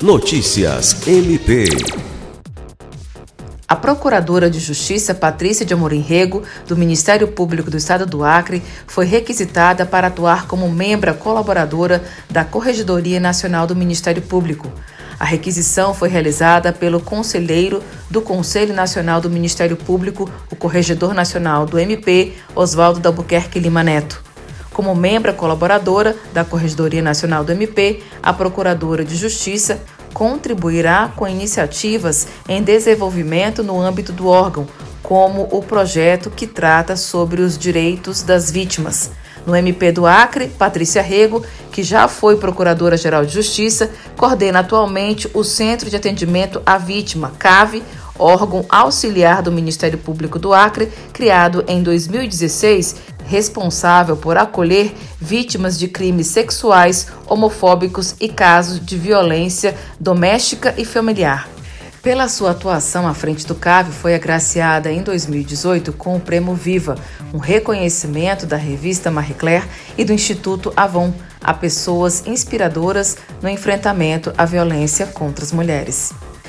Notícias MP. A Procuradora de Justiça Patrícia de Amorim Rego, do Ministério Público do Estado do Acre, foi requisitada para atuar como membra colaboradora da Corregedoria Nacional do Ministério Público. A requisição foi realizada pelo conselheiro do Conselho Nacional do Ministério Público, o Corregedor Nacional do MP, Oswaldo Dalbuquerque Lima Neto. Como membra colaboradora da Corregedoria Nacional do MP, a Procuradora de Justiça contribuirá com iniciativas em desenvolvimento no âmbito do órgão, como o projeto que trata sobre os direitos das vítimas. No MP do Acre, Patrícia Rego, que já foi Procuradora-Geral de Justiça, coordena atualmente o Centro de Atendimento à Vítima, CAVE, órgão auxiliar do Ministério Público do Acre, criado em 2016, responsável por acolher vítimas de crimes sexuais, homofóbicos e casos de violência doméstica e familiar. Pela sua atuação à frente do CAV, foi agraciada em 2018 com o Prêmio Viva, um reconhecimento da revista Marie Claire e do Instituto Avon a pessoas inspiradoras no enfrentamento à violência contra as mulheres.